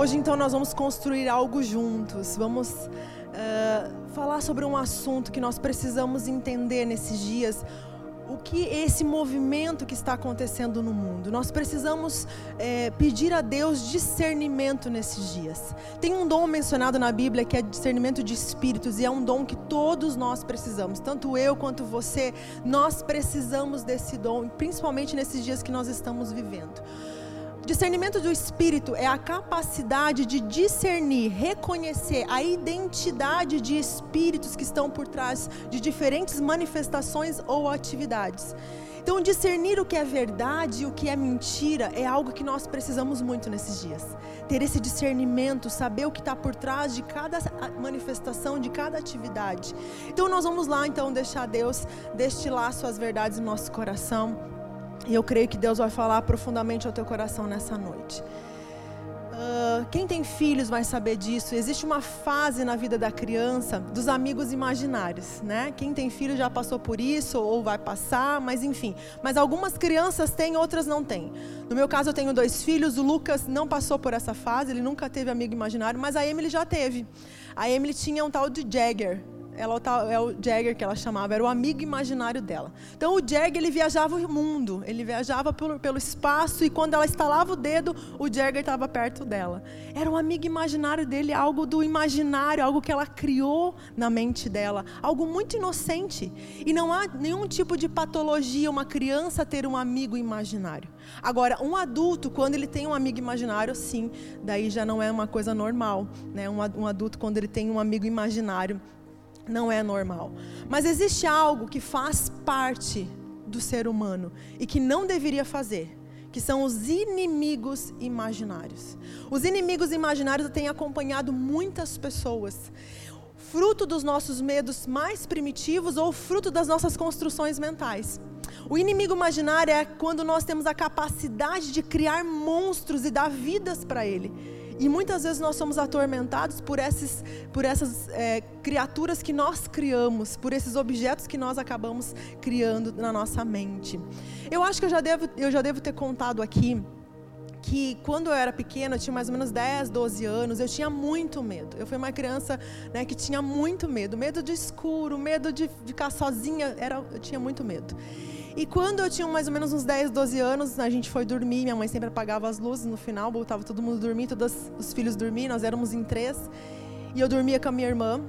Hoje, então, nós vamos construir algo juntos. Vamos uh, falar sobre um assunto que nós precisamos entender nesses dias o que esse movimento que está acontecendo no mundo. Nós precisamos é, pedir a Deus discernimento nesses dias. Tem um dom mencionado na Bíblia que é discernimento de espíritos e é um dom que todos nós precisamos, tanto eu quanto você. Nós precisamos desse dom, principalmente nesses dias que nós estamos vivendo. Discernimento do espírito é a capacidade de discernir, reconhecer a identidade de espíritos que estão por trás de diferentes manifestações ou atividades. Então, discernir o que é verdade e o que é mentira é algo que nós precisamos muito nesses dias. Ter esse discernimento, saber o que está por trás de cada manifestação, de cada atividade. Então, nós vamos lá, então, deixar Deus destilar suas verdades no nosso coração. E eu creio que Deus vai falar profundamente ao teu coração nessa noite. Uh, quem tem filhos vai saber disso. Existe uma fase na vida da criança dos amigos imaginários, né? Quem tem filho já passou por isso ou vai passar, mas enfim. Mas algumas crianças têm, outras não têm. No meu caso, eu tenho dois filhos. O Lucas não passou por essa fase, ele nunca teve amigo imaginário, mas a Emily já teve. A Emily tinha um tal de Jagger, ela é o Jagger que ela chamava, era o amigo imaginário dela. Então o Jagger ele viajava o mundo, ele viajava pelo, pelo espaço e quando ela estalava o dedo, o Jagger estava perto dela. Era o amigo imaginário dele, algo do imaginário, algo que ela criou na mente dela, algo muito inocente. E não há nenhum tipo de patologia uma criança ter um amigo imaginário. Agora, um adulto, quando ele tem um amigo imaginário, sim, daí já não é uma coisa normal. Né? Um, um adulto, quando ele tem um amigo imaginário, não é normal. Mas existe algo que faz parte do ser humano e que não deveria fazer, que são os inimigos imaginários. Os inimigos imaginários têm acompanhado muitas pessoas, fruto dos nossos medos mais primitivos ou fruto das nossas construções mentais. O inimigo imaginário é quando nós temos a capacidade de criar monstros e dar vidas para ele. E muitas vezes nós somos atormentados por, esses, por essas é, criaturas que nós criamos, por esses objetos que nós acabamos criando na nossa mente. Eu acho que eu já devo, eu já devo ter contado aqui que quando eu era pequena, eu tinha mais ou menos 10, 12 anos, eu tinha muito medo. Eu fui uma criança né, que tinha muito medo. Medo de escuro, medo de ficar sozinha, era, eu tinha muito medo. E quando eu tinha mais ou menos uns 10, 12 anos, a gente foi dormir, minha mãe sempre apagava as luzes no final, voltava todo mundo dormir, todos os filhos dormir, nós éramos em três. E eu dormia com a minha irmã.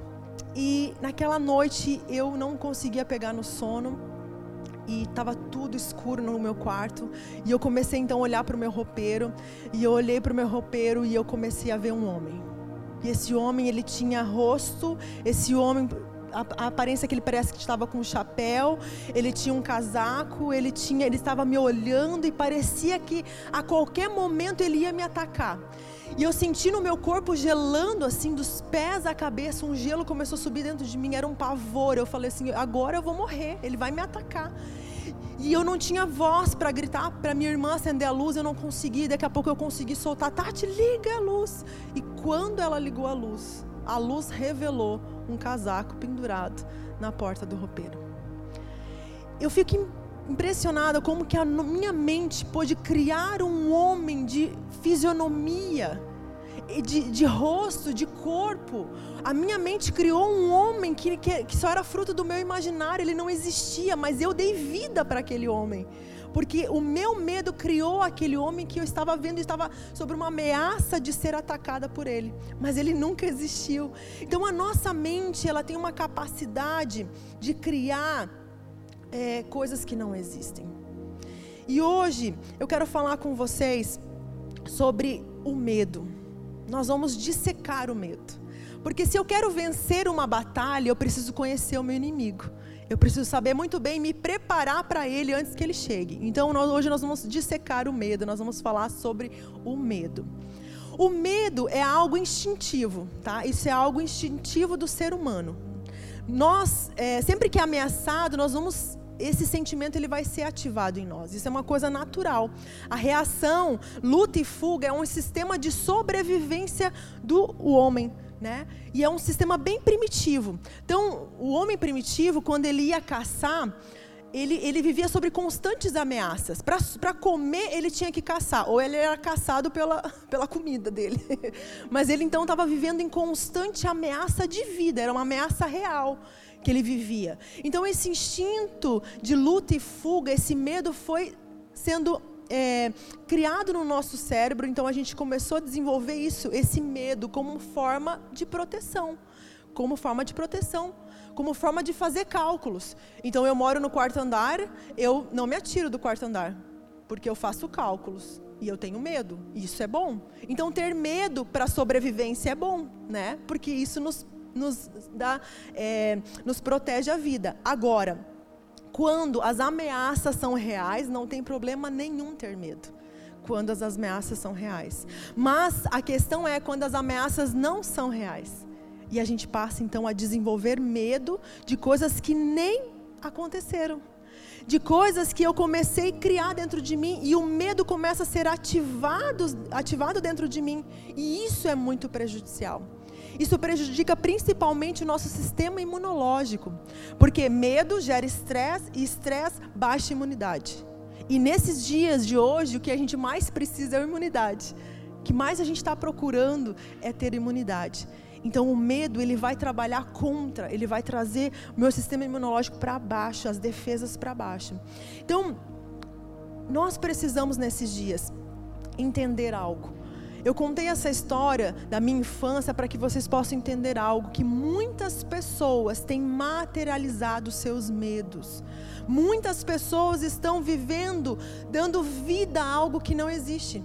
E naquela noite eu não conseguia pegar no sono e estava tudo escuro no meu quarto. E eu comecei então a olhar para o meu roupeiro. E eu olhei para o meu roupeiro e eu comecei a ver um homem. E esse homem, ele tinha rosto, esse homem a, aparência que ele parece que estava com um chapéu, ele tinha um casaco, ele tinha, ele estava me olhando e parecia que a qualquer momento ele ia me atacar. E eu senti no meu corpo gelando assim dos pés à cabeça, um gelo começou a subir dentro de mim, era um pavor. Eu falei assim: agora eu vou morrer, ele vai me atacar. E eu não tinha voz para gritar para minha irmã acender a luz, eu não consegui. Daqui a pouco eu consegui soltar: Tati, liga a luz. E quando ela ligou a luz, a luz revelou um casaco pendurado na porta do roupeiro. Eu fico impressionada como que a minha mente pôde criar um homem de fisionomia, de, de rosto, de corpo. A minha mente criou um homem que, que, que só era fruto do meu imaginário, ele não existia, mas eu dei vida para aquele homem porque o meu medo criou aquele homem que eu estava vendo estava sobre uma ameaça de ser atacada por ele, mas ele nunca existiu. Então a nossa mente ela tem uma capacidade de criar é, coisas que não existem. E hoje eu quero falar com vocês sobre o medo. Nós vamos dissecar o medo. Porque se eu quero vencer uma batalha, eu preciso conhecer o meu inimigo. Eu preciso saber muito bem me preparar para ele antes que ele chegue. Então, nós, hoje nós vamos dissecar o medo, nós vamos falar sobre o medo. O medo é algo instintivo, tá? Isso é algo instintivo do ser humano. Nós, é, sempre que é ameaçado, nós vamos esse sentimento ele vai ser ativado em nós. Isso é uma coisa natural. A reação, luta e fuga é um sistema de sobrevivência do homem né? E é um sistema bem primitivo. Então, o homem primitivo, quando ele ia caçar, ele, ele vivia sobre constantes ameaças. Para comer, ele tinha que caçar, ou ele era caçado pela, pela comida dele. Mas ele então estava vivendo em constante ameaça de vida, era uma ameaça real que ele vivia. Então, esse instinto de luta e fuga, esse medo foi sendo é, criado no nosso cérebro, então a gente começou a desenvolver isso, esse medo, como forma de proteção. Como forma de proteção como forma de fazer cálculos. Então eu moro no quarto andar, eu não me atiro do quarto andar, porque eu faço cálculos e eu tenho medo. Isso é bom. Então ter medo para sobrevivência é bom, né? Porque isso nos nos dá, é, nos protege a vida. Agora, quando as ameaças são reais, não tem problema nenhum ter medo. Quando as ameaças são reais. Mas a questão é quando as ameaças não são reais. E a gente passa então a desenvolver medo de coisas que nem aconteceram. De coisas que eu comecei a criar dentro de mim e o medo começa a ser ativado, ativado dentro de mim. E isso é muito prejudicial. Isso prejudica principalmente o nosso sistema imunológico, porque medo gera estresse e estresse baixa imunidade. E nesses dias de hoje, o que a gente mais precisa é imunidade. O que mais a gente está procurando é ter imunidade. Então o medo ele vai trabalhar contra, ele vai trazer o meu sistema imunológico para baixo, as defesas para baixo. Então nós precisamos nesses dias entender algo. Eu contei essa história da minha infância para que vocês possam entender algo que muitas pessoas têm materializado seus medos. Muitas pessoas estão vivendo, dando vida a algo que não existe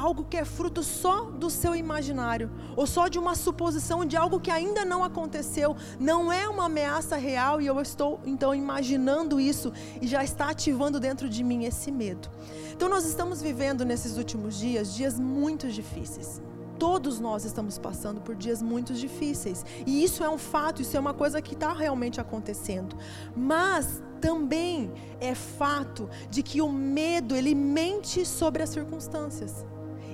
algo que é fruto só do seu imaginário, ou só de uma suposição de algo que ainda não aconteceu, não é uma ameaça real e eu estou então imaginando isso e já está ativando dentro de mim esse medo. Então nós estamos vivendo nesses últimos dias dias muito difíceis. Todos nós estamos passando por dias muito difíceis. E isso é um fato, isso é uma coisa que está realmente acontecendo. Mas também é fato de que o medo, ele mente sobre as circunstâncias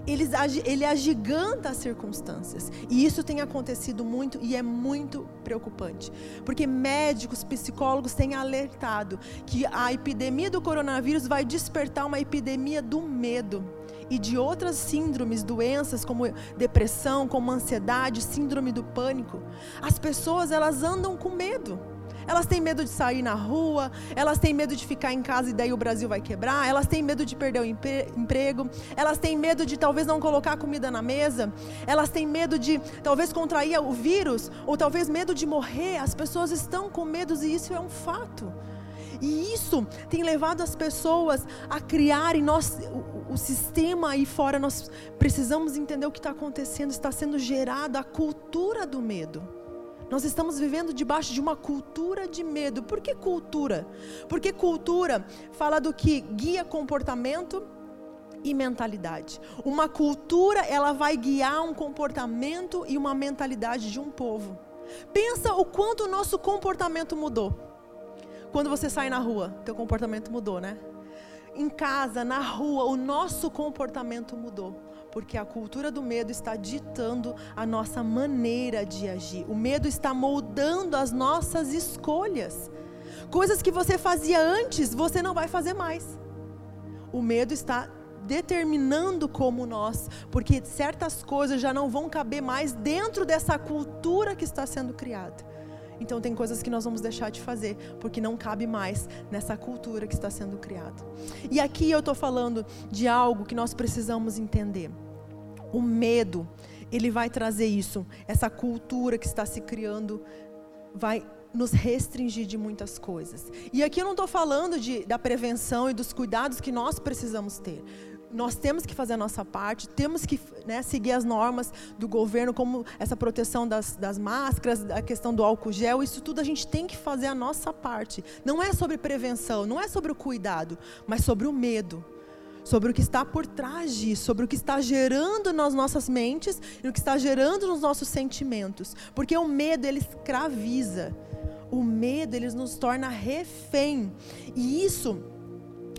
ele, ele agiganta as circunstâncias. E isso tem acontecido muito e é muito preocupante. Porque médicos, psicólogos têm alertado que a epidemia do coronavírus vai despertar uma epidemia do medo e de outras síndromes, doenças como depressão, como ansiedade, síndrome do pânico. As pessoas elas andam com medo. Elas têm medo de sair na rua, elas têm medo de ficar em casa e daí o Brasil vai quebrar, elas têm medo de perder o emprego, elas têm medo de talvez não colocar comida na mesa, elas têm medo de talvez contrair o vírus, ou talvez medo de morrer. As pessoas estão com medos e isso é um fato. E isso tem levado as pessoas a criarem nós, o, o sistema aí fora. Nós precisamos entender o que está acontecendo. Está sendo gerada a cultura do medo. Nós estamos vivendo debaixo de uma cultura de medo. Por que cultura? Porque cultura fala do que guia comportamento e mentalidade. Uma cultura, ela vai guiar um comportamento e uma mentalidade de um povo. Pensa o quanto o nosso comportamento mudou. Quando você sai na rua, teu comportamento mudou, né? Em casa, na rua, o nosso comportamento mudou porque a cultura do medo está ditando a nossa maneira de agir. O medo está moldando as nossas escolhas. Coisas que você fazia antes, você não vai fazer mais. O medo está determinando como nós, porque certas coisas já não vão caber mais dentro dessa cultura que está sendo criada. Então tem coisas que nós vamos deixar de fazer, porque não cabe mais nessa cultura que está sendo criada. E aqui eu estou falando de algo que nós precisamos entender o medo, ele vai trazer isso. Essa cultura que está se criando vai nos restringir de muitas coisas. E aqui eu não estou falando de, da prevenção e dos cuidados que nós precisamos ter. Nós temos que fazer a nossa parte, temos que né, seguir as normas do governo, como essa proteção das, das máscaras, a questão do álcool gel, isso tudo a gente tem que fazer a nossa parte. Não é sobre prevenção, não é sobre o cuidado, mas sobre o medo sobre o que está por trás disso, sobre o que está gerando nas nossas mentes e o que está gerando nos nossos sentimentos. Porque o medo, ele escraviza. O medo, ele nos torna refém. E isso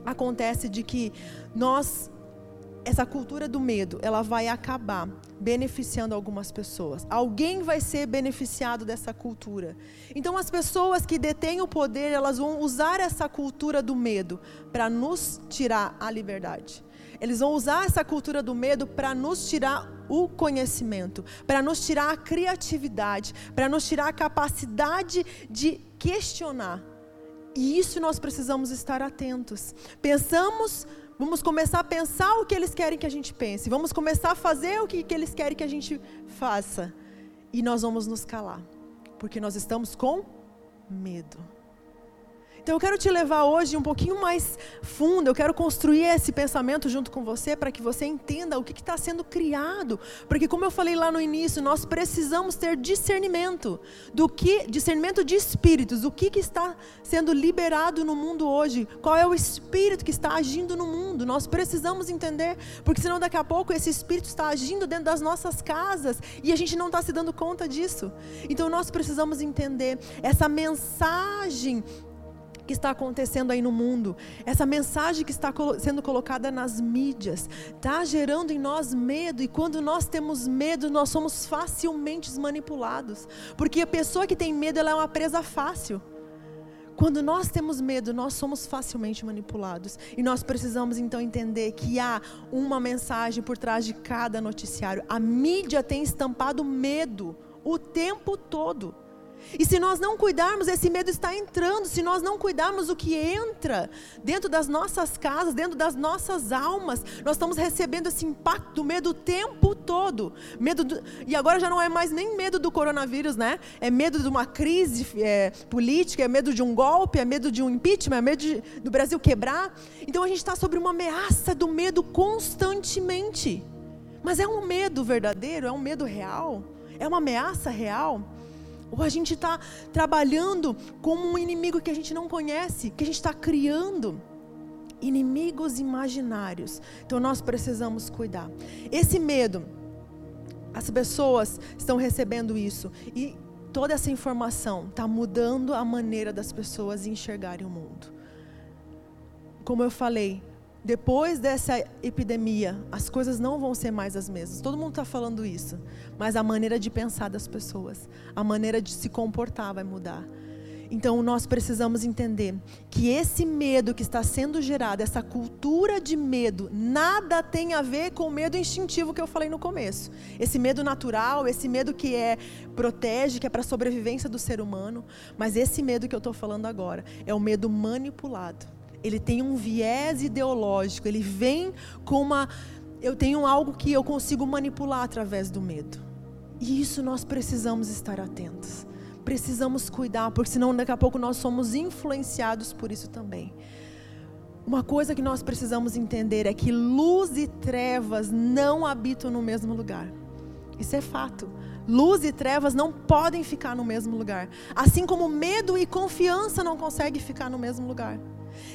acontece de que nós essa cultura do medo, ela vai acabar beneficiando algumas pessoas. Alguém vai ser beneficiado dessa cultura. Então as pessoas que detêm o poder, elas vão usar essa cultura do medo para nos tirar a liberdade. Eles vão usar essa cultura do medo para nos tirar o conhecimento, para nos tirar a criatividade, para nos tirar a capacidade de questionar. E isso nós precisamos estar atentos. Pensamos Vamos começar a pensar o que eles querem que a gente pense. Vamos começar a fazer o que, que eles querem que a gente faça. E nós vamos nos calar. Porque nós estamos com medo. Então eu quero te levar hoje um pouquinho mais fundo, eu quero construir esse pensamento junto com você para que você entenda o que está sendo criado. Porque como eu falei lá no início, nós precisamos ter discernimento do que, discernimento de espíritos, o que, que está sendo liberado no mundo hoje, qual é o espírito que está agindo no mundo. Nós precisamos entender, porque senão daqui a pouco esse espírito está agindo dentro das nossas casas e a gente não está se dando conta disso. Então nós precisamos entender essa mensagem que está acontecendo aí no mundo, essa mensagem que está sendo colocada nas mídias, está gerando em nós medo, e quando nós temos medo, nós somos facilmente manipulados, porque a pessoa que tem medo, ela é uma presa fácil. Quando nós temos medo, nós somos facilmente manipulados. E nós precisamos então entender que há uma mensagem por trás de cada noticiário. A mídia tem estampado medo o tempo todo. E se nós não cuidarmos, esse medo está entrando. Se nós não cuidarmos o que entra dentro das nossas casas, dentro das nossas almas, nós estamos recebendo esse impacto do medo o tempo todo. Medo do, e agora já não é mais nem medo do coronavírus, né? É medo de uma crise é, política, é medo de um golpe, é medo de um impeachment, é medo de, do Brasil quebrar. Então a gente está sobre uma ameaça do medo constantemente. Mas é um medo verdadeiro? É um medo real? É uma ameaça real? Ou a gente está trabalhando como um inimigo que a gente não conhece, que a gente está criando inimigos imaginários. Então nós precisamos cuidar. Esse medo, as pessoas estão recebendo isso e toda essa informação está mudando a maneira das pessoas enxergarem o mundo. Como eu falei, depois dessa epidemia, as coisas não vão ser mais as mesmas. Todo mundo está falando isso. Mas a maneira de pensar das pessoas, a maneira de se comportar vai mudar. Então nós precisamos entender que esse medo que está sendo gerado, essa cultura de medo, nada tem a ver com o medo instintivo que eu falei no começo. Esse medo natural, esse medo que é protege, que é para a sobrevivência do ser humano, mas esse medo que eu estou falando agora é o medo manipulado ele tem um viés ideológico, ele vem com uma. Eu tenho algo que eu consigo manipular através do medo. E isso nós precisamos estar atentos. Precisamos cuidar, porque senão daqui a pouco nós somos influenciados por isso também. Uma coisa que nós precisamos entender é que luz e trevas não habitam no mesmo lugar. Isso é fato. Luz e trevas não podem ficar no mesmo lugar. Assim como medo e confiança não conseguem ficar no mesmo lugar.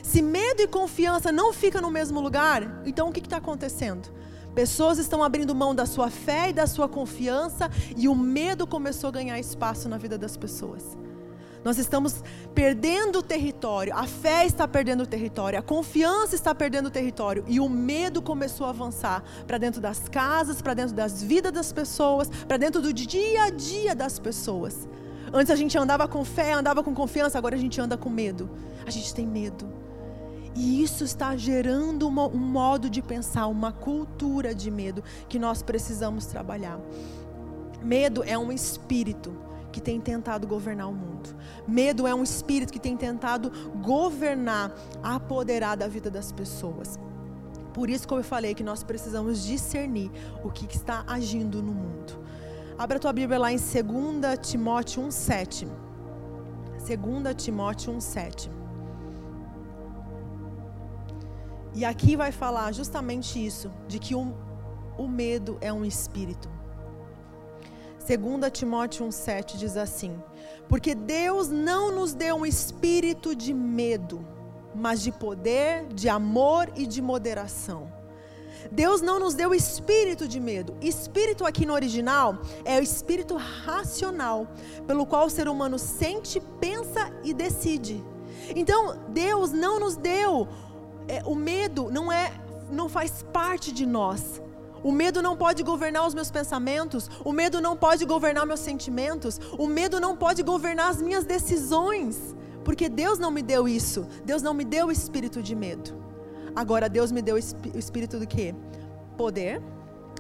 Se medo e confiança não ficam no mesmo lugar, então o que está acontecendo? Pessoas estão abrindo mão da sua fé e da sua confiança e o medo começou a ganhar espaço na vida das pessoas. Nós estamos perdendo território, a fé está perdendo território, a confiança está perdendo território e o medo começou a avançar para dentro das casas, para dentro das vidas das pessoas, para dentro do dia a dia das pessoas. Antes a gente andava com fé, andava com confiança, agora a gente anda com medo. A gente tem medo. E isso está gerando uma, um modo de pensar, uma cultura de medo que nós precisamos trabalhar. Medo é um espírito que tem tentado governar o mundo. Medo é um espírito que tem tentado governar, apoderar da vida das pessoas. Por isso, como eu falei, que nós precisamos discernir o que, que está agindo no mundo. Abra tua Bíblia lá em 2 Timóteo 1,7. 2 Timóteo 1,7. E aqui vai falar justamente isso, de que o, o medo é um espírito. 2 Timóteo 1,7 diz assim: Porque Deus não nos deu um espírito de medo, mas de poder, de amor e de moderação. Deus não nos deu espírito de medo. Espírito aqui no original é o espírito racional, pelo qual o ser humano sente, pensa e decide. Então, Deus não nos deu é, o medo não é não faz parte de nós. O medo não pode governar os meus pensamentos, o medo não pode governar meus sentimentos, o medo não pode governar as minhas decisões, porque Deus não me deu isso. Deus não me deu o espírito de medo. Agora Deus me deu o espírito do quê? Poder,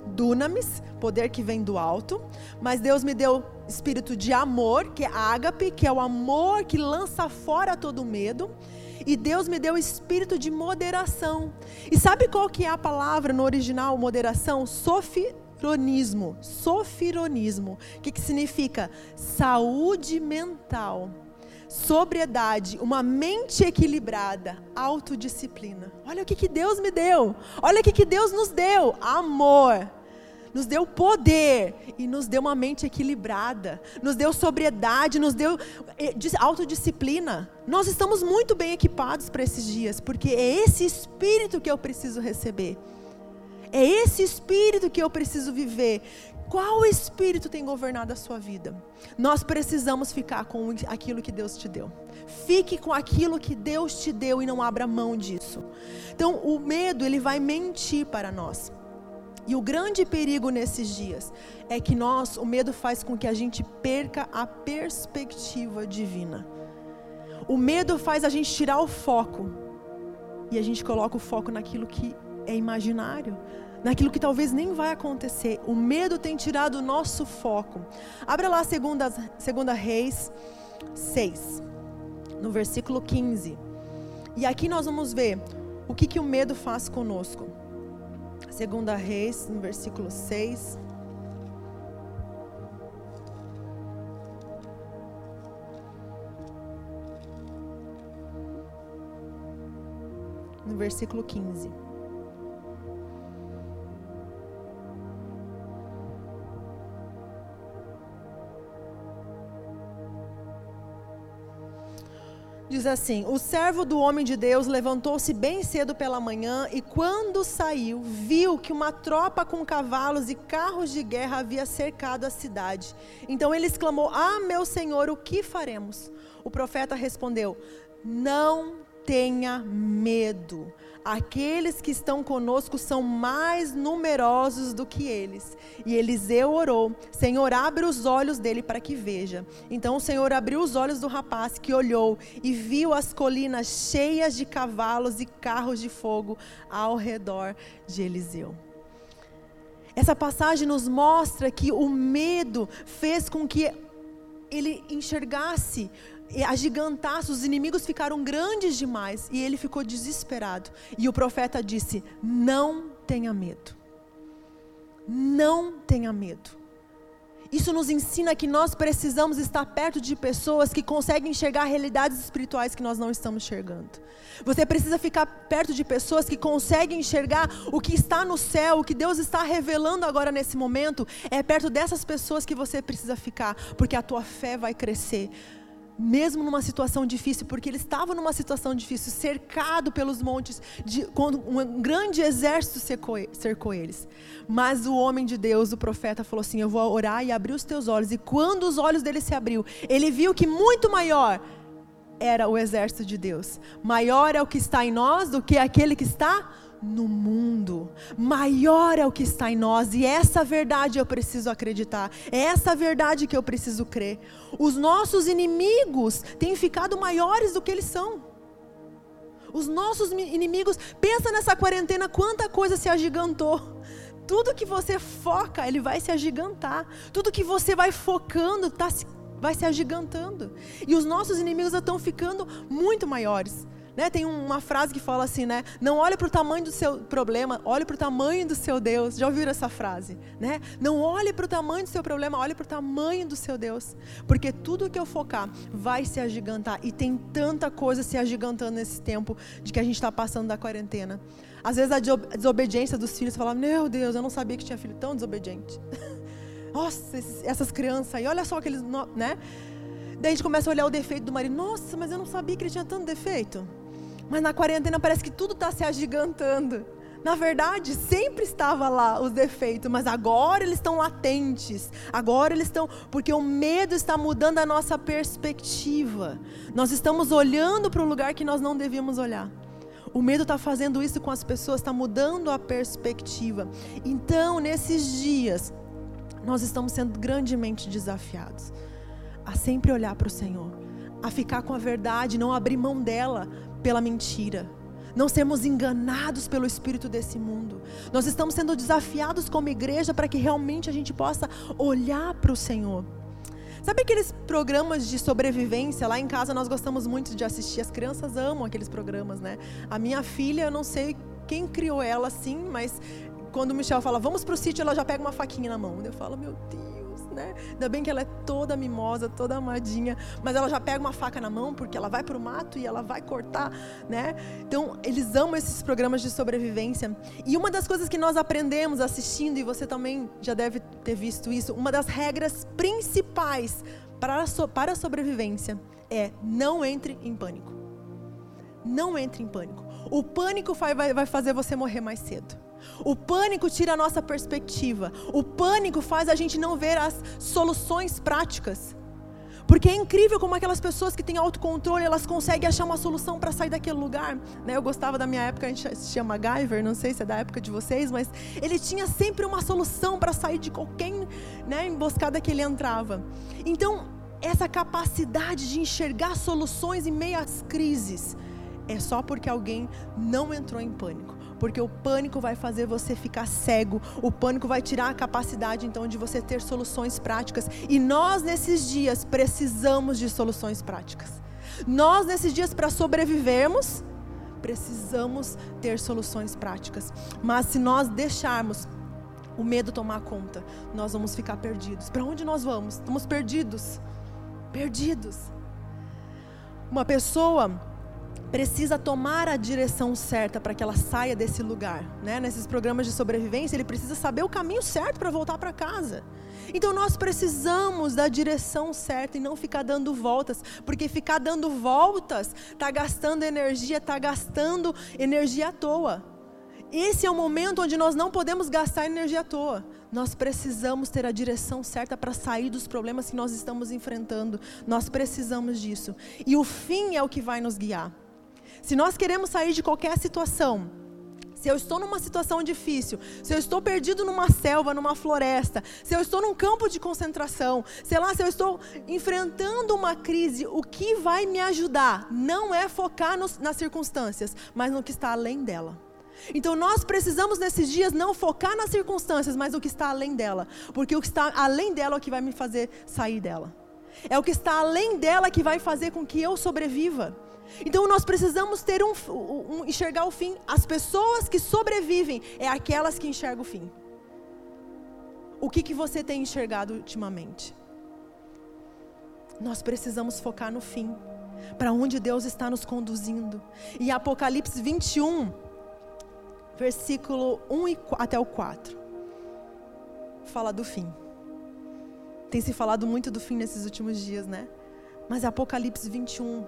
dunamis, poder que vem do alto, mas Deus me deu espírito de amor, que é ágape, que é o amor que lança fora todo medo e Deus me deu espírito de moderação. E sabe qual que é a palavra no original, moderação? Sofironismo. Sofironismo. O que, que significa? Saúde mental. Sobriedade, uma mente equilibrada, autodisciplina. Olha o que, que Deus me deu. Olha o que, que Deus nos deu: amor nos deu poder e nos deu uma mente equilibrada, nos deu sobriedade, nos deu eh, autodisciplina. Nós estamos muito bem equipados para esses dias, porque é esse espírito que eu preciso receber. É esse espírito que eu preciso viver. Qual espírito tem governado a sua vida? Nós precisamos ficar com aquilo que Deus te deu. Fique com aquilo que Deus te deu e não abra mão disso. Então, o medo, ele vai mentir para nós. E o grande perigo nesses dias é que nós, o medo faz com que a gente perca a perspectiva divina. O medo faz a gente tirar o foco. E a gente coloca o foco naquilo que é imaginário, naquilo que talvez nem vai acontecer. O medo tem tirado o nosso foco. Abra lá segunda, segunda Reis 6, no versículo 15. E aqui nós vamos ver o que, que o medo faz conosco. Segunda Reis, no versículo 6. No versículo 15. Diz assim: O servo do homem de Deus levantou-se bem cedo pela manhã e, quando saiu, viu que uma tropa com cavalos e carros de guerra havia cercado a cidade. Então ele exclamou: Ah, meu senhor, o que faremos? O profeta respondeu: Não tenha medo. Aqueles que estão conosco são mais numerosos do que eles. E Eliseu orou: Senhor, abre os olhos dele para que veja. Então o Senhor abriu os olhos do rapaz, que olhou e viu as colinas cheias de cavalos e carros de fogo ao redor de Eliseu. Essa passagem nos mostra que o medo fez com que ele enxergasse agigantasse, os inimigos ficaram grandes demais e ele ficou desesperado. E o profeta disse: Não tenha medo. Não tenha medo. Isso nos ensina que nós precisamos estar perto de pessoas que conseguem enxergar realidades espirituais que nós não estamos enxergando. Você precisa ficar perto de pessoas que conseguem enxergar o que está no céu, o que Deus está revelando agora nesse momento. É perto dessas pessoas que você precisa ficar, porque a tua fé vai crescer mesmo numa situação difícil, porque ele estava numa situação difícil, cercado pelos montes, de, quando um grande exército cercou, cercou eles. Mas o homem de Deus, o profeta, falou assim: Eu vou orar e abrir os teus olhos. E quando os olhos dele se abriu, ele viu que muito maior era o exército de Deus. Maior é o que está em nós do que aquele que está no mundo. Maior é o que está em nós, e essa verdade eu preciso acreditar. É essa verdade que eu preciso crer. Os nossos inimigos têm ficado maiores do que eles são. Os nossos inimigos, pensa nessa quarentena, quanta coisa se agigantou. Tudo que você foca, ele vai se agigantar. Tudo que você vai focando, tá, vai se agigantando. E os nossos inimigos estão ficando muito maiores. Né? Tem uma frase que fala assim, né? Não olhe para o tamanho do seu problema, olhe para o tamanho do seu Deus. Já ouviram essa frase? Né? Não olhe para o tamanho do seu problema, olhe para o tamanho do seu Deus. Porque tudo que eu focar vai se agigantar. E tem tanta coisa se agigantando nesse tempo de que a gente está passando da quarentena. Às vezes a desobediência dos filhos fala, meu Deus, eu não sabia que tinha filho tão desobediente. Nossa, essas crianças aí, olha só aqueles. Né? Daí a gente começa a olhar o defeito do marido. Nossa, mas eu não sabia que ele tinha tanto defeito. Mas na quarentena parece que tudo está se agigantando. Na verdade, sempre estava lá os defeitos, mas agora eles estão latentes. Agora eles estão. Porque o medo está mudando a nossa perspectiva. Nós estamos olhando para um lugar que nós não devíamos olhar. O medo está fazendo isso com as pessoas, está mudando a perspectiva. Então, nesses dias, nós estamos sendo grandemente desafiados a sempre olhar para o Senhor, a ficar com a verdade, não abrir mão dela pela mentira. Não sermos enganados pelo espírito desse mundo. Nós estamos sendo desafiados como igreja para que realmente a gente possa olhar para o Senhor. Sabe aqueles programas de sobrevivência? Lá em casa nós gostamos muito de assistir. As crianças amam aqueles programas, né? A minha filha, eu não sei quem criou ela assim, mas quando o Michel fala, vamos para o sítio, ela já pega uma faquinha na mão. Eu falo, meu Deus né? Ainda bem que ela é toda mimosa, toda amadinha, mas ela já pega uma faca na mão porque ela vai para o mato e ela vai cortar, né? Então, eles amam esses programas de sobrevivência. E uma das coisas que nós aprendemos assistindo, e você também já deve ter visto isso, uma das regras principais para para a sobrevivência é não entre em pânico. Não entre em pânico. O pânico vai, vai fazer você morrer mais cedo. O pânico tira a nossa perspectiva. O pânico faz a gente não ver as soluções práticas. Porque é incrível como aquelas pessoas que têm autocontrole, elas conseguem achar uma solução para sair daquele lugar. Né? Eu gostava da minha época, a gente chama MacGyver, não sei se é da época de vocês, mas ele tinha sempre uma solução para sair de qualquer né, emboscada que ele entrava. Então, essa capacidade de enxergar soluções em meio às crises é só porque alguém não entrou em pânico porque o pânico vai fazer você ficar cego, o pânico vai tirar a capacidade então de você ter soluções práticas. E nós nesses dias precisamos de soluções práticas. Nós nesses dias para sobrevivermos, precisamos ter soluções práticas. Mas se nós deixarmos o medo tomar conta, nós vamos ficar perdidos. Para onde nós vamos? Estamos perdidos. Perdidos. Uma pessoa precisa tomar a direção certa para que ela saia desse lugar. Né? Nesses programas de sobrevivência, ele precisa saber o caminho certo para voltar para casa. Então nós precisamos da direção certa e não ficar dando voltas, porque ficar dando voltas está gastando energia, está gastando energia à toa. Esse é o momento onde nós não podemos gastar energia à toa. Nós precisamos ter a direção certa para sair dos problemas que nós estamos enfrentando. Nós precisamos disso. E o fim é o que vai nos guiar. Se nós queremos sair de qualquer situação, se eu estou numa situação difícil, se eu estou perdido numa selva, numa floresta, se eu estou num campo de concentração, sei lá, se eu estou enfrentando uma crise, o que vai me ajudar não é focar nos, nas circunstâncias, mas no que está além dela. Então nós precisamos nesses dias não focar nas circunstâncias, mas no que está além dela, porque o que está além dela é o que vai me fazer sair dela. É o que está além dela que vai fazer com que eu sobreviva. Então nós precisamos ter um, um, enxergar o fim. As pessoas que sobrevivem é aquelas que enxergam o fim. O que, que você tem enxergado ultimamente? Nós precisamos focar no fim, para onde Deus está nos conduzindo. E Apocalipse 21, versículo 1 e, até o 4, fala do fim. Tem se falado muito do fim nesses últimos dias, né? Mas Apocalipse 21,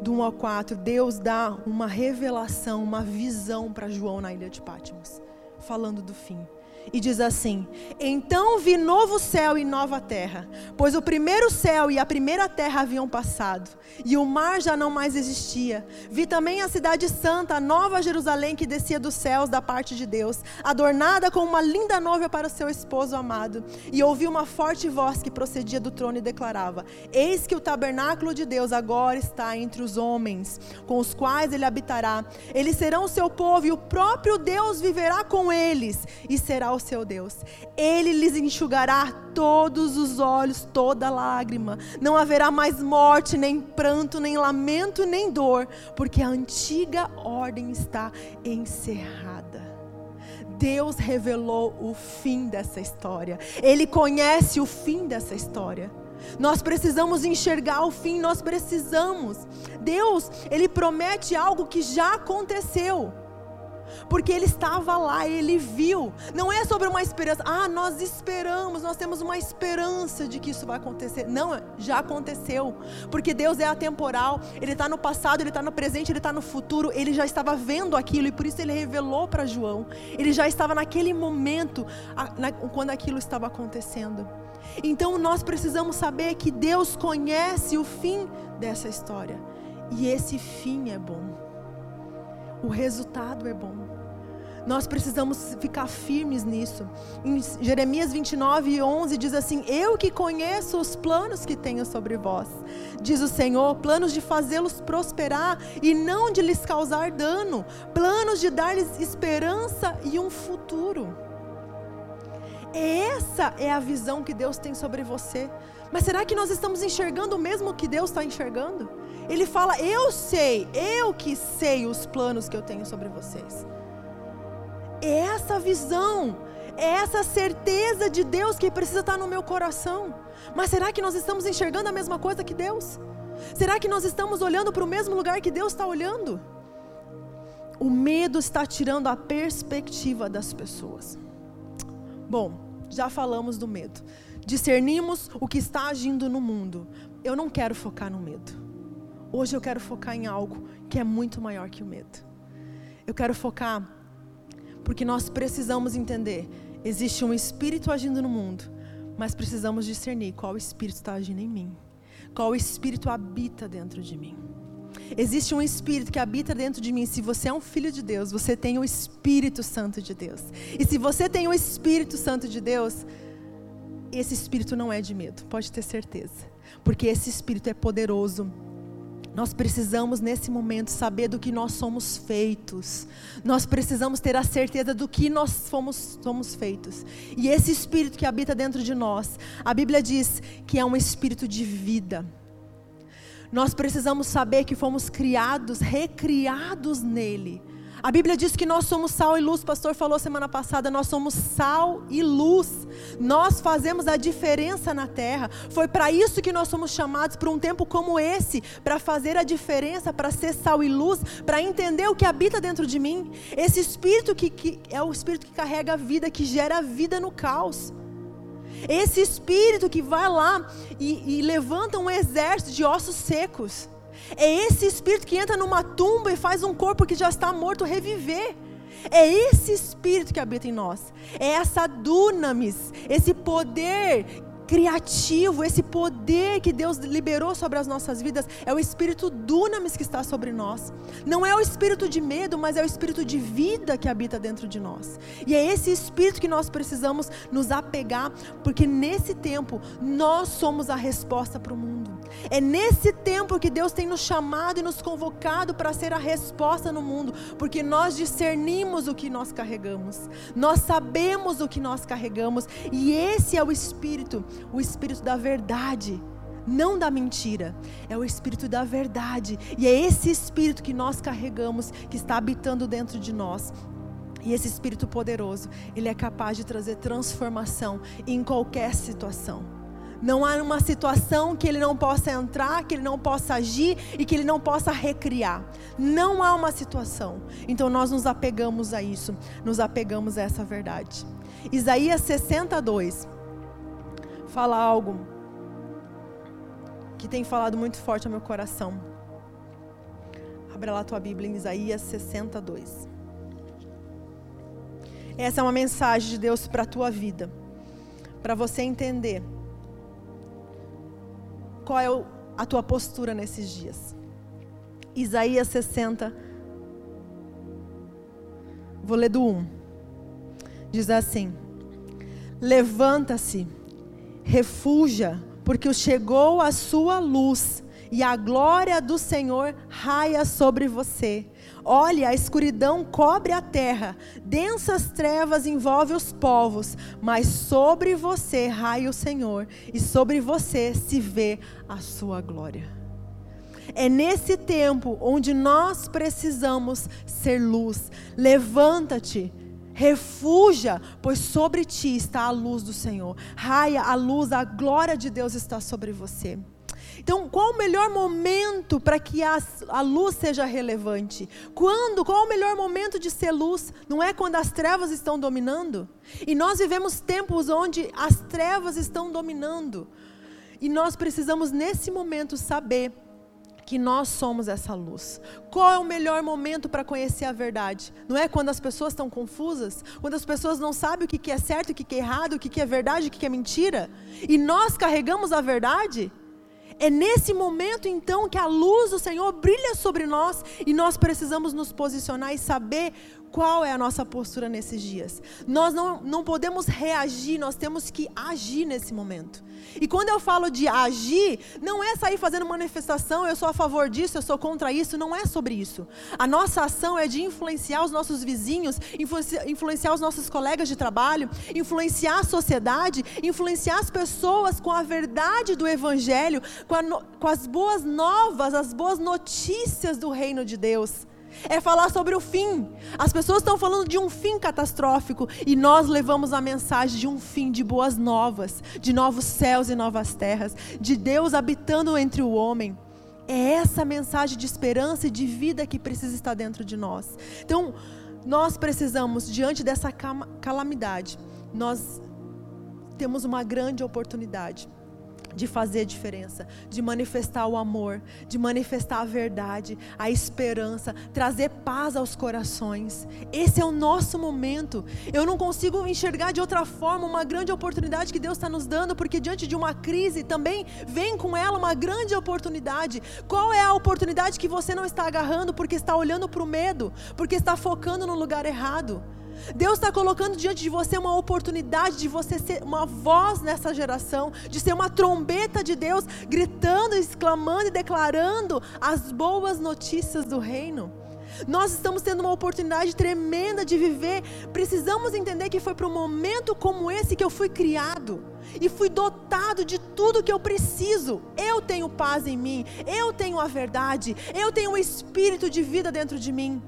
do 1 ao 4, Deus dá uma revelação, uma visão para João na ilha de Patmos, falando do fim e diz assim: Então vi novo céu e nova terra, pois o primeiro céu e a primeira terra haviam passado, e o mar já não mais existia. Vi também a cidade santa, a nova Jerusalém que descia dos céus da parte de Deus, adornada com uma linda noiva para o seu esposo amado. E ouvi uma forte voz que procedia do trono e declarava: Eis que o tabernáculo de Deus agora está entre os homens, com os quais ele habitará. Eles serão o seu povo e o próprio Deus viverá com eles e será o seu Deus. Ele lhes enxugará todos os olhos, toda lágrima. Não haverá mais morte, nem pranto, nem lamento, nem dor, porque a antiga ordem está encerrada. Deus revelou o fim dessa história. Ele conhece o fim dessa história. Nós precisamos enxergar o fim, nós precisamos. Deus, ele promete algo que já aconteceu porque ele estava lá, ele viu. Não é sobre uma esperança, ah, nós esperamos, nós temos uma esperança de que isso vai acontecer. Não, já aconteceu, porque Deus é atemporal, ele está no passado, ele está no presente, ele está no futuro, ele já estava vendo aquilo e por isso ele revelou para João. Ele já estava naquele momento, quando aquilo estava acontecendo. Então nós precisamos saber que Deus conhece o fim dessa história. E esse fim é bom. o resultado é bom. Nós precisamos ficar firmes nisso. Em Jeremias 29, 11 diz assim: Eu que conheço os planos que tenho sobre vós, diz o Senhor, planos de fazê-los prosperar e não de lhes causar dano, planos de dar-lhes esperança e um futuro. Essa é a visão que Deus tem sobre você. Mas será que nós estamos enxergando o mesmo que Deus está enxergando? Ele fala: Eu sei, eu que sei os planos que eu tenho sobre vocês. É essa visão, é essa certeza de Deus que precisa estar no meu coração. Mas será que nós estamos enxergando a mesma coisa que Deus? Será que nós estamos olhando para o mesmo lugar que Deus está olhando? O medo está tirando a perspectiva das pessoas. Bom, já falamos do medo. Discernimos o que está agindo no mundo. Eu não quero focar no medo. Hoje eu quero focar em algo que é muito maior que o medo. Eu quero focar porque nós precisamos entender: existe um espírito agindo no mundo, mas precisamos discernir qual espírito está agindo em mim, qual espírito habita dentro de mim. Existe um espírito que habita dentro de mim. Se você é um filho de Deus, você tem o Espírito Santo de Deus. E se você tem o Espírito Santo de Deus, esse espírito não é de medo, pode ter certeza. Porque esse espírito é poderoso nós precisamos nesse momento saber do que nós somos feitos. Nós precisamos ter a certeza do que nós fomos, somos feitos. E esse espírito que habita dentro de nós, a Bíblia diz que é um espírito de vida. Nós precisamos saber que fomos criados, recriados nele a Bíblia diz que nós somos sal e luz, o pastor falou semana passada, nós somos sal e luz. Nós fazemos a diferença na terra. Foi para isso que nós somos chamados para um tempo como esse, para fazer a diferença, para ser sal e luz, para entender o que habita dentro de mim. Esse espírito que, que é o espírito que carrega a vida, que gera vida no caos. Esse espírito que vai lá e, e levanta um exército de ossos secos. É esse espírito que entra numa tumba e faz um corpo que já está morto reviver. É esse espírito que habita em nós. É essa dunamis, esse poder criativo, esse poder que Deus liberou sobre as nossas vidas, é o espírito dunamis que está sobre nós. Não é o espírito de medo, mas é o espírito de vida que habita dentro de nós. E é esse espírito que nós precisamos nos apegar, porque nesse tempo nós somos a resposta para o mundo. É nesse tempo que Deus tem nos chamado e nos convocado para ser a resposta no mundo, porque nós discernimos o que nós carregamos, nós sabemos o que nós carregamos, e esse é o Espírito, o Espírito da verdade. Não da mentira, é o Espírito da verdade, e é esse Espírito que nós carregamos, que está habitando dentro de nós, e esse Espírito poderoso, ele é capaz de trazer transformação em qualquer situação. Não há uma situação que ele não possa entrar, que ele não possa agir e que ele não possa recriar. Não há uma situação. Então nós nos apegamos a isso, nos apegamos a essa verdade. Isaías 62 fala algo que tem falado muito forte ao meu coração. Abra lá a tua Bíblia em Isaías 62. Essa é uma mensagem de Deus para a tua vida, para você entender qual é a tua postura nesses dias. Isaías 60, vou ler do 1. Diz assim: Levanta-se, refuja, porque chegou a sua luz e a glória do Senhor raia sobre você. Olhe, a escuridão cobre a terra, densas trevas envolvem os povos, mas sobre você raia o Senhor, e sobre você se vê a sua glória. É nesse tempo onde nós precisamos ser luz. Levanta-te, refuja, pois sobre ti está a luz do Senhor. Raia a luz, a glória de Deus está sobre você. Então, qual o melhor momento para que a, a, luz seja relevante? Quando? Qual o melhor momento de ser luz? Não é quando as trevas estão dominando? E nós vivemos tempos onde as trevas estão dominando. E nós precisamos, nesse momento, saber que nós somos essa luz. Qual é o melhor momento para conhecer a verdade? Não é quando as pessoas estão confusas? Quando as pessoas não sabem o que é certo, o que é errado, o que é verdade, o que é mentira? E nós carregamos a verdade? É nesse momento então que a luz do Senhor brilha sobre nós e nós precisamos nos posicionar e saber qual é a nossa postura nesses dias. Nós não, não podemos reagir, nós temos que agir nesse momento. E quando eu falo de agir, não é sair fazendo manifestação, eu sou a favor disso, eu sou contra isso, não é sobre isso. A nossa ação é de influenciar os nossos vizinhos, influenciar os nossos colegas de trabalho, influenciar a sociedade, influenciar as pessoas com a verdade do Evangelho, com, a, com as boas novas, as boas notícias do reino de Deus é falar sobre o fim. As pessoas estão falando de um fim catastrófico e nós levamos a mensagem de um fim de boas novas, de novos céus e novas terras, de Deus habitando entre o homem. É essa mensagem de esperança e de vida que precisa estar dentro de nós. Então, nós precisamos, diante dessa calamidade, nós temos uma grande oportunidade de fazer a diferença, de manifestar o amor, de manifestar a verdade, a esperança, trazer paz aos corações. Esse é o nosso momento. Eu não consigo enxergar de outra forma uma grande oportunidade que Deus está nos dando, porque diante de uma crise também vem com ela uma grande oportunidade. Qual é a oportunidade que você não está agarrando porque está olhando para o medo, porque está focando no lugar errado? Deus está colocando diante de você uma oportunidade de você ser uma voz nessa geração, de ser uma trombeta de Deus, gritando, exclamando e declarando as boas notícias do reino. Nós estamos tendo uma oportunidade tremenda de viver. Precisamos entender que foi para um momento como esse que eu fui criado e fui dotado de tudo que eu preciso. Eu tenho paz em mim, eu tenho a verdade, eu tenho o espírito de vida dentro de mim.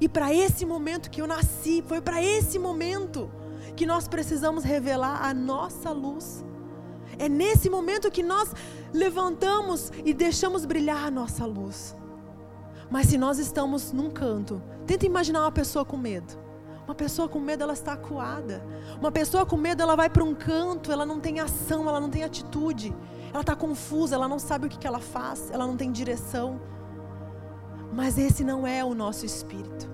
E para esse momento que eu nasci, foi para esse momento que nós precisamos revelar a nossa luz. É nesse momento que nós levantamos e deixamos brilhar a nossa luz. Mas se nós estamos num canto, tenta imaginar uma pessoa com medo. Uma pessoa com medo, ela está acuada. Uma pessoa com medo, ela vai para um canto, ela não tem ação, ela não tem atitude. Ela está confusa, ela não sabe o que, que ela faz, ela não tem direção. Mas esse não é o nosso espírito.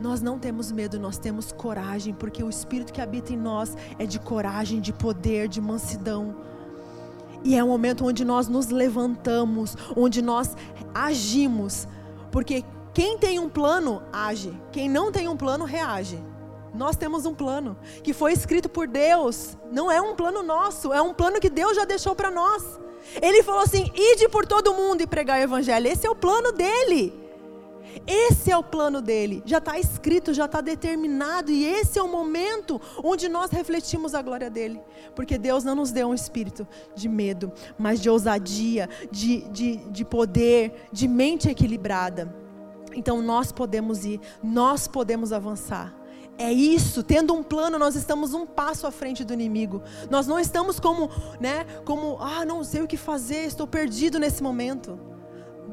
Nós não temos medo, nós temos coragem, porque o espírito que habita em nós é de coragem, de poder, de mansidão. E é um momento onde nós nos levantamos, onde nós agimos, porque quem tem um plano age, quem não tem um plano reage. Nós temos um plano que foi escrito por Deus, não é um plano nosso, é um plano que Deus já deixou para nós. Ele falou assim: ide por todo mundo e pregar o evangelho. Esse é o plano dele. Esse é o plano dele. Já está escrito, já está determinado. E esse é o momento onde nós refletimos a glória dele. Porque Deus não nos deu um espírito de medo, mas de ousadia, de, de, de poder, de mente equilibrada. Então nós podemos ir, nós podemos avançar. É isso, tendo um plano, nós estamos um passo à frente do inimigo. Nós não estamos como, né, como, ah, não sei o que fazer, estou perdido nesse momento.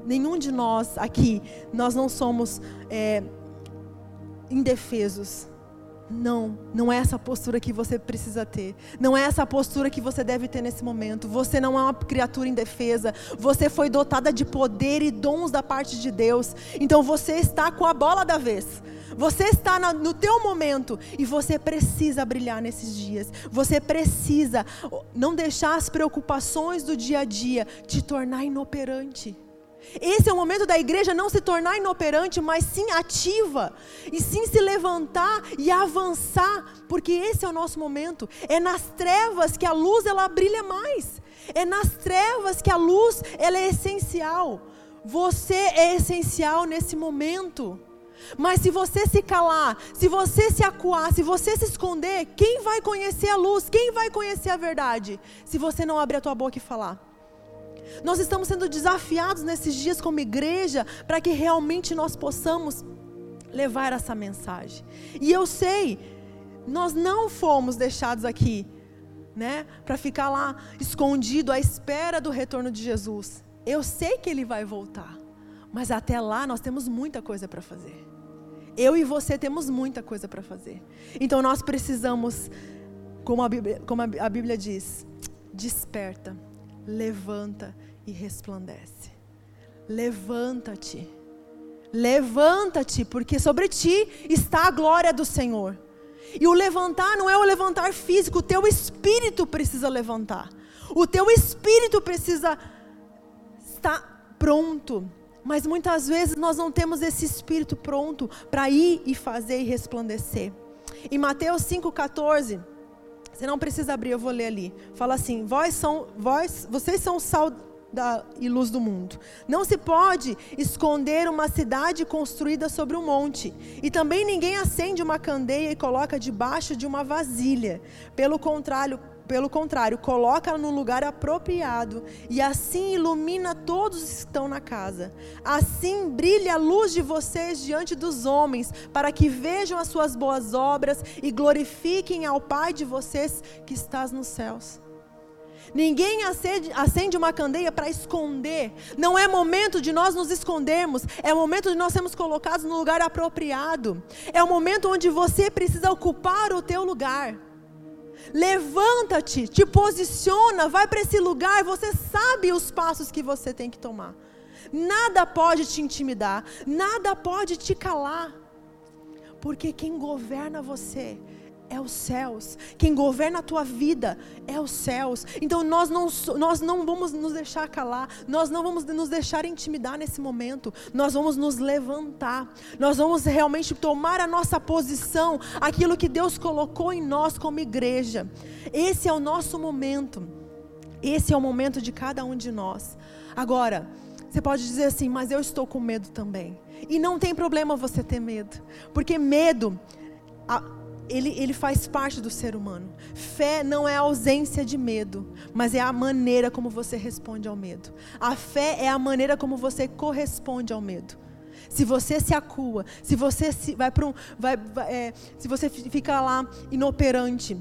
Nenhum de nós aqui, nós não somos é, indefesos. Não, não é essa postura que você precisa ter. Não é essa postura que você deve ter nesse momento. Você não é uma criatura indefesa. Você foi dotada de poder e dons da parte de Deus. Então você está com a bola da vez. Você está no teu momento e você precisa brilhar nesses dias. Você precisa não deixar as preocupações do dia a dia te tornar inoperante. Esse é o momento da igreja não se tornar inoperante, mas sim ativa, e sim se levantar e avançar, porque esse é o nosso momento. É nas trevas que a luz ela brilha mais. É nas trevas que a luz ela é essencial. Você é essencial nesse momento. Mas se você se calar, se você se acuar, se você se esconder, quem vai conhecer a luz? Quem vai conhecer a verdade? Se você não abrir a tua boca e falar. Nós estamos sendo desafiados nesses dias como igreja para que realmente nós possamos levar essa mensagem. E eu sei, nós não fomos deixados aqui, né, para ficar lá escondido à espera do retorno de Jesus. Eu sei que ele vai voltar, mas até lá nós temos muita coisa para fazer. Eu e você temos muita coisa para fazer. Então nós precisamos, como a, Bíblia, como a Bíblia diz, desperta, levanta e resplandece. Levanta-te. Levanta-te, porque sobre ti está a glória do Senhor. E o levantar não é o levantar físico, o teu espírito precisa levantar. O teu espírito precisa está pronto. Mas muitas vezes nós não temos esse espírito pronto para ir e fazer e resplandecer. Em Mateus 5,14, você não precisa abrir, eu vou ler ali. Fala assim: vós são, vós, vocês são sal da, e luz do mundo. Não se pode esconder uma cidade construída sobre um monte. E também ninguém acende uma candeia e coloca debaixo de uma vasilha. Pelo contrário, pelo contrário, coloca no lugar apropriado e assim ilumina todos os que estão na casa. Assim brilha a luz de vocês diante dos homens, para que vejam as suas boas obras e glorifiquem ao Pai de vocês que estás nos céus. Ninguém acende uma candeia para esconder. Não é momento de nós nos escondermos. É momento de nós sermos colocados no lugar apropriado. É o momento onde você precisa ocupar o teu lugar. Levanta-te, te posiciona, vai para esse lugar, você sabe os passos que você tem que tomar. Nada pode te intimidar, nada pode te calar. Porque quem governa você é os céus. Quem governa a tua vida é os céus. Então nós não, nós não vamos nos deixar calar, nós não vamos nos deixar intimidar nesse momento. Nós vamos nos levantar. Nós vamos realmente tomar a nossa posição, aquilo que Deus colocou em nós como igreja. Esse é o nosso momento. Esse é o momento de cada um de nós. Agora, você pode dizer assim, mas eu estou com medo também. E não tem problema você ter medo, porque medo a, ele, ele faz parte do ser humano. Fé não é a ausência de medo, mas é a maneira como você responde ao medo. A fé é a maneira como você corresponde ao medo. Se você se acua, se você se, vai para um, vai, é, se você fica lá inoperante,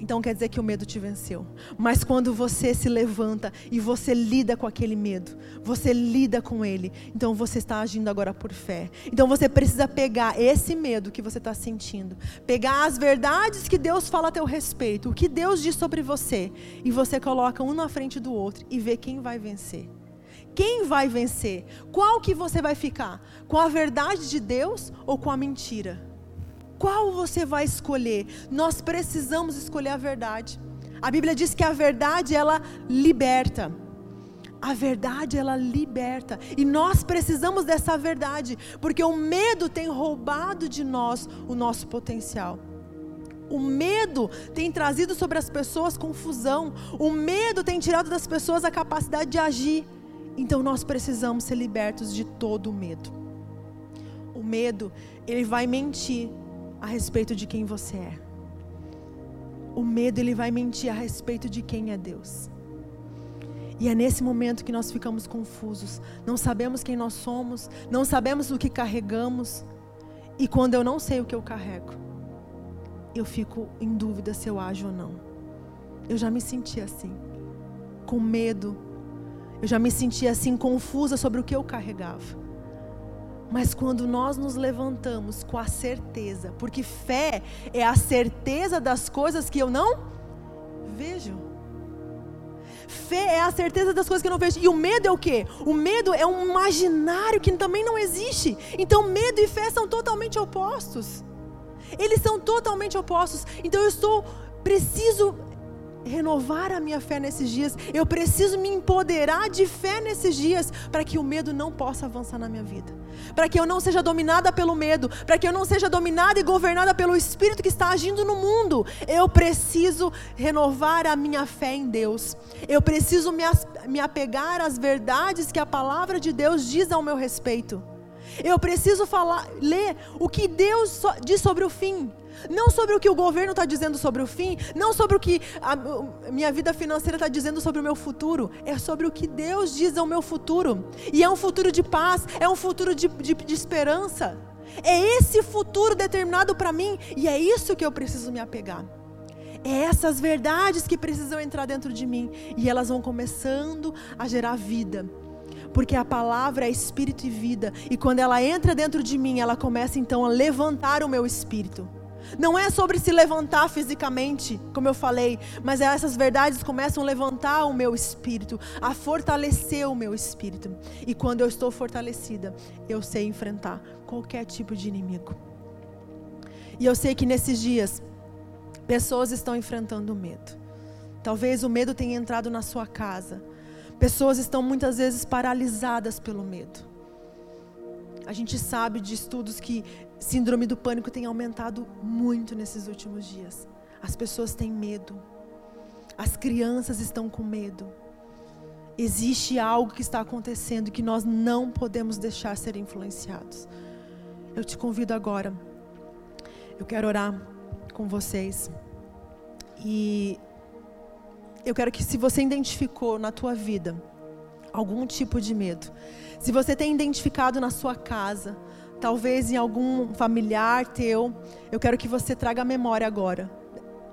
então quer dizer que o medo te venceu. Mas quando você se levanta e você lida com aquele medo, você lida com ele, então você está agindo agora por fé. Então você precisa pegar esse medo que você está sentindo, pegar as verdades que Deus fala a teu respeito, o que Deus diz sobre você, e você coloca um na frente do outro e vê quem vai vencer. Quem vai vencer? Qual que você vai ficar? Com a verdade de Deus ou com a mentira? Qual você vai escolher? Nós precisamos escolher a verdade. A Bíblia diz que a verdade ela liberta. A verdade ela liberta e nós precisamos dessa verdade, porque o medo tem roubado de nós o nosso potencial. O medo tem trazido sobre as pessoas confusão. O medo tem tirado das pessoas a capacidade de agir. Então nós precisamos ser libertos de todo o medo. O medo, ele vai mentir a respeito de quem você é. O medo ele vai mentir a respeito de quem é Deus. E é nesse momento que nós ficamos confusos, não sabemos quem nós somos, não sabemos o que carregamos. E quando eu não sei o que eu carrego, eu fico em dúvida se eu ajo ou não. Eu já me senti assim, com medo. Eu já me senti assim confusa sobre o que eu carregava. Mas quando nós nos levantamos com a certeza, porque fé é a certeza das coisas que eu não vejo. Fé é a certeza das coisas que eu não vejo. E o medo é o quê? O medo é um imaginário que também não existe. Então, medo e fé são totalmente opostos. Eles são totalmente opostos. Então, eu estou preciso renovar a minha fé nesses dias. Eu preciso me empoderar de fé nesses dias para que o medo não possa avançar na minha vida. Para que eu não seja dominada pelo medo, para que eu não seja dominada e governada pelo espírito que está agindo no mundo. Eu preciso renovar a minha fé em Deus. Eu preciso me, me apegar às verdades que a palavra de Deus diz ao meu respeito. Eu preciso falar, ler o que Deus diz sobre o fim. Não sobre o que o governo está dizendo sobre o fim, não sobre o que a minha vida financeira está dizendo sobre o meu futuro, é sobre o que Deus diz ao meu futuro. E é um futuro de paz, é um futuro de, de, de esperança. É esse futuro determinado para mim e é isso que eu preciso me apegar. É essas verdades que precisam entrar dentro de mim e elas vão começando a gerar vida porque a palavra é espírito e vida, e quando ela entra dentro de mim, ela começa então a levantar o meu espírito. Não é sobre se levantar fisicamente, como eu falei, mas essas verdades começam a levantar o meu espírito, a fortalecer o meu espírito. E quando eu estou fortalecida, eu sei enfrentar qualquer tipo de inimigo. E eu sei que nesses dias, pessoas estão enfrentando o medo. Talvez o medo tenha entrado na sua casa. Pessoas estão muitas vezes paralisadas pelo medo. A gente sabe de estudos que síndrome do pânico tem aumentado muito nesses últimos dias. As pessoas têm medo. As crianças estão com medo. Existe algo que está acontecendo que nós não podemos deixar ser influenciados. Eu te convido agora. Eu quero orar com vocês. E eu quero que se você identificou na tua vida algum tipo de medo, se você tem identificado na sua casa, talvez em algum familiar teu, eu quero que você traga a memória agora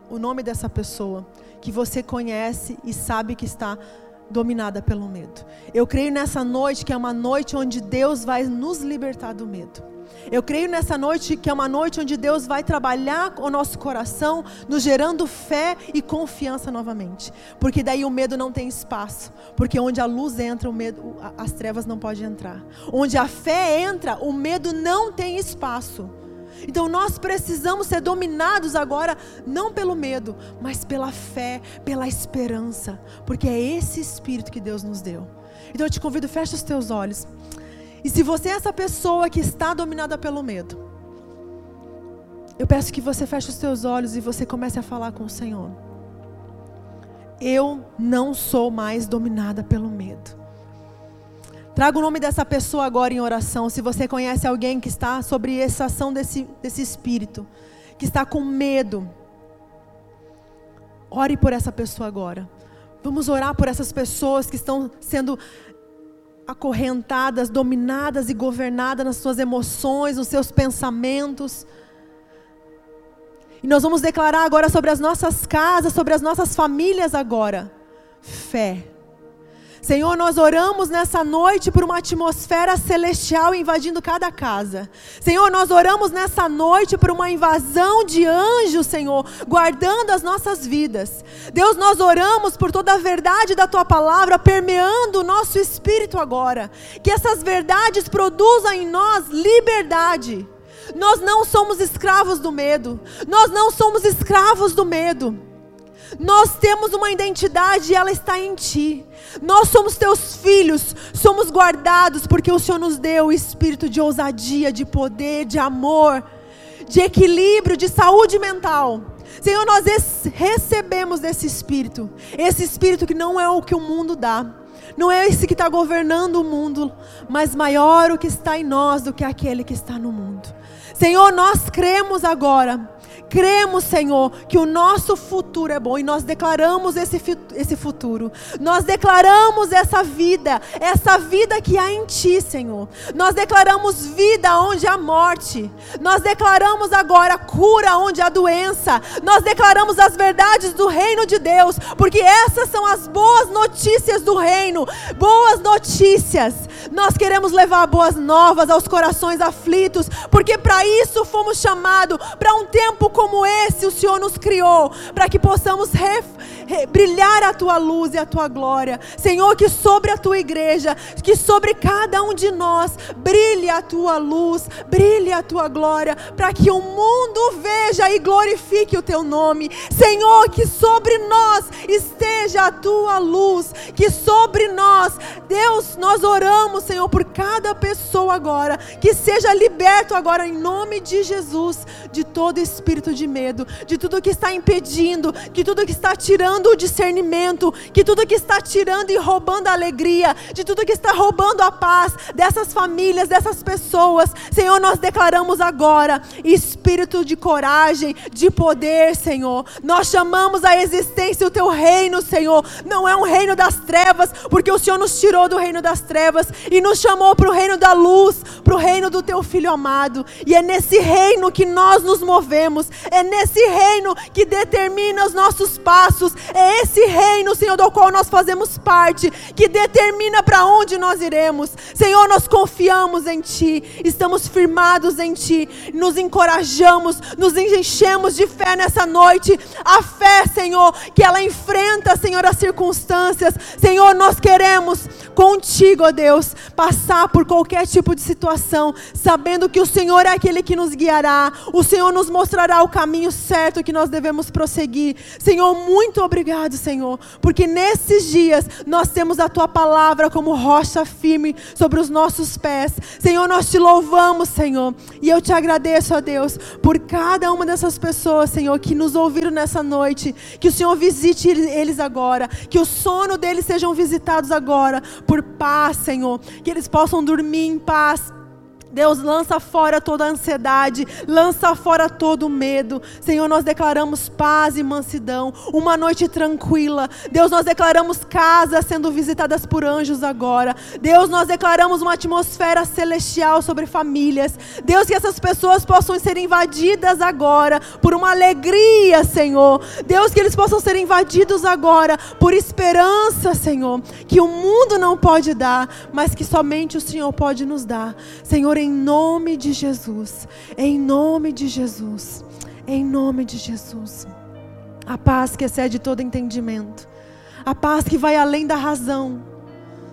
o nome dessa pessoa que você conhece e sabe que está dominada pelo medo. Eu creio nessa noite que é uma noite onde Deus vai nos libertar do medo. Eu creio nessa noite que é uma noite onde Deus vai trabalhar o nosso coração, nos gerando fé e confiança novamente. Porque daí o medo não tem espaço. Porque onde a luz entra, o medo, as trevas não podem entrar. Onde a fé entra, o medo não tem espaço. Então nós precisamos ser dominados agora, não pelo medo, mas pela fé, pela esperança, porque é esse espírito que Deus nos deu. Então eu te convido, fecha os teus olhos. E se você é essa pessoa que está dominada pelo medo, eu peço que você feche os teus olhos e você comece a falar com o Senhor. Eu não sou mais dominada pelo medo. Traga o nome dessa pessoa agora em oração. Se você conhece alguém que está sobre essa ação desse, desse espírito, que está com medo, ore por essa pessoa agora. Vamos orar por essas pessoas que estão sendo acorrentadas, dominadas e governadas nas suas emoções, nos seus pensamentos. E nós vamos declarar agora sobre as nossas casas, sobre as nossas famílias agora. Fé Senhor, nós oramos nessa noite por uma atmosfera celestial invadindo cada casa. Senhor, nós oramos nessa noite por uma invasão de anjos, Senhor, guardando as nossas vidas. Deus, nós oramos por toda a verdade da tua palavra permeando o nosso espírito agora. Que essas verdades produzam em nós liberdade. Nós não somos escravos do medo. Nós não somos escravos do medo. Nós temos uma identidade e ela está em Ti. Nós somos Teus filhos, somos guardados porque o Senhor nos deu o espírito de ousadia, de poder, de amor, de equilíbrio, de saúde mental. Senhor, nós recebemos esse espírito, esse espírito que não é o que o mundo dá. Não é esse que está governando o mundo, mas maior o que está em nós do que aquele que está no mundo. Senhor, nós cremos agora cremos, Senhor, que o nosso futuro é bom e nós declaramos esse, esse futuro. Nós declaramos essa vida, essa vida que há em Ti, Senhor. Nós declaramos vida onde há morte. Nós declaramos agora cura onde há doença. Nós declaramos as verdades do reino de Deus, porque essas são as boas notícias do reino. Boas notícias. Nós queremos levar boas novas aos corações aflitos, porque para isso fomos chamados, para um tempo como esse o Senhor nos criou, para que possamos re, brilhar a tua luz e a tua glória. Senhor, que sobre a tua igreja, que sobre cada um de nós brilhe a tua luz, brilhe a tua glória, para que o mundo veja e glorifique o teu nome. Senhor, que sobre nós esteja a tua luz, que sobre nós, Deus, nós oramos, Senhor, por cada pessoa agora, que seja liberto agora em nome de Jesus de todo espírito de medo, de tudo que está impedindo, de tudo que está tirando o discernimento, que tudo que está tirando e roubando a alegria, de tudo que está roubando a paz dessas famílias, dessas pessoas. Senhor, nós declaramos agora espírito de coragem, de poder, Senhor. Nós chamamos a existência o teu reino, Senhor. Não é um reino das trevas, porque o Senhor nos tirou do reino das trevas e nos chamou para o reino da luz, para o reino do teu filho amado. E é nesse reino que nós nos movemos, é nesse reino que determina os nossos passos. É esse reino, Senhor, do qual nós fazemos parte, que determina para onde nós iremos. Senhor, nós confiamos em Ti, estamos firmados em Ti, nos encorajamos, nos enchemos de fé nessa noite. A fé, Senhor, que ela enfrenta, Senhor, as circunstâncias. Senhor, nós queremos contigo, ó Deus, passar por qualquer tipo de situação, sabendo que o Senhor é aquele que nos guiará, o Senhor nos mostrará o caminho certo que nós devemos prosseguir. Senhor, muito obrigado, Senhor, porque nesses dias nós temos a tua palavra como rocha firme sobre os nossos pés. Senhor, nós te louvamos, Senhor, e eu te agradeço, ó Deus, por cada uma dessas pessoas, Senhor, que nos ouviram nessa noite. Que o Senhor visite eles agora, que o sono deles sejam visitados agora por paz, Senhor, que eles possam dormir em paz Deus, lança fora toda a ansiedade, lança fora todo o medo. Senhor, nós declaramos paz e mansidão, uma noite tranquila. Deus, nós declaramos casas sendo visitadas por anjos agora. Deus, nós declaramos uma atmosfera celestial sobre famílias. Deus, que essas pessoas possam ser invadidas agora por uma alegria, Senhor. Deus, que eles possam ser invadidos agora por esperança, Senhor, que o mundo não pode dar, mas que somente o Senhor pode nos dar. Senhor, em em nome de Jesus, em nome de Jesus, em nome de Jesus. A paz que excede todo entendimento, a paz que vai além da razão.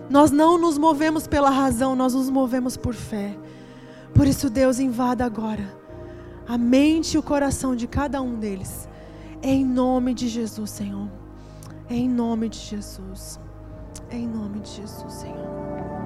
Nós não nos movemos pela razão, nós nos movemos por fé. Por isso, Deus, invada agora a mente e o coração de cada um deles. Em nome de Jesus, Senhor. Em nome de Jesus. Em nome de Jesus, Senhor.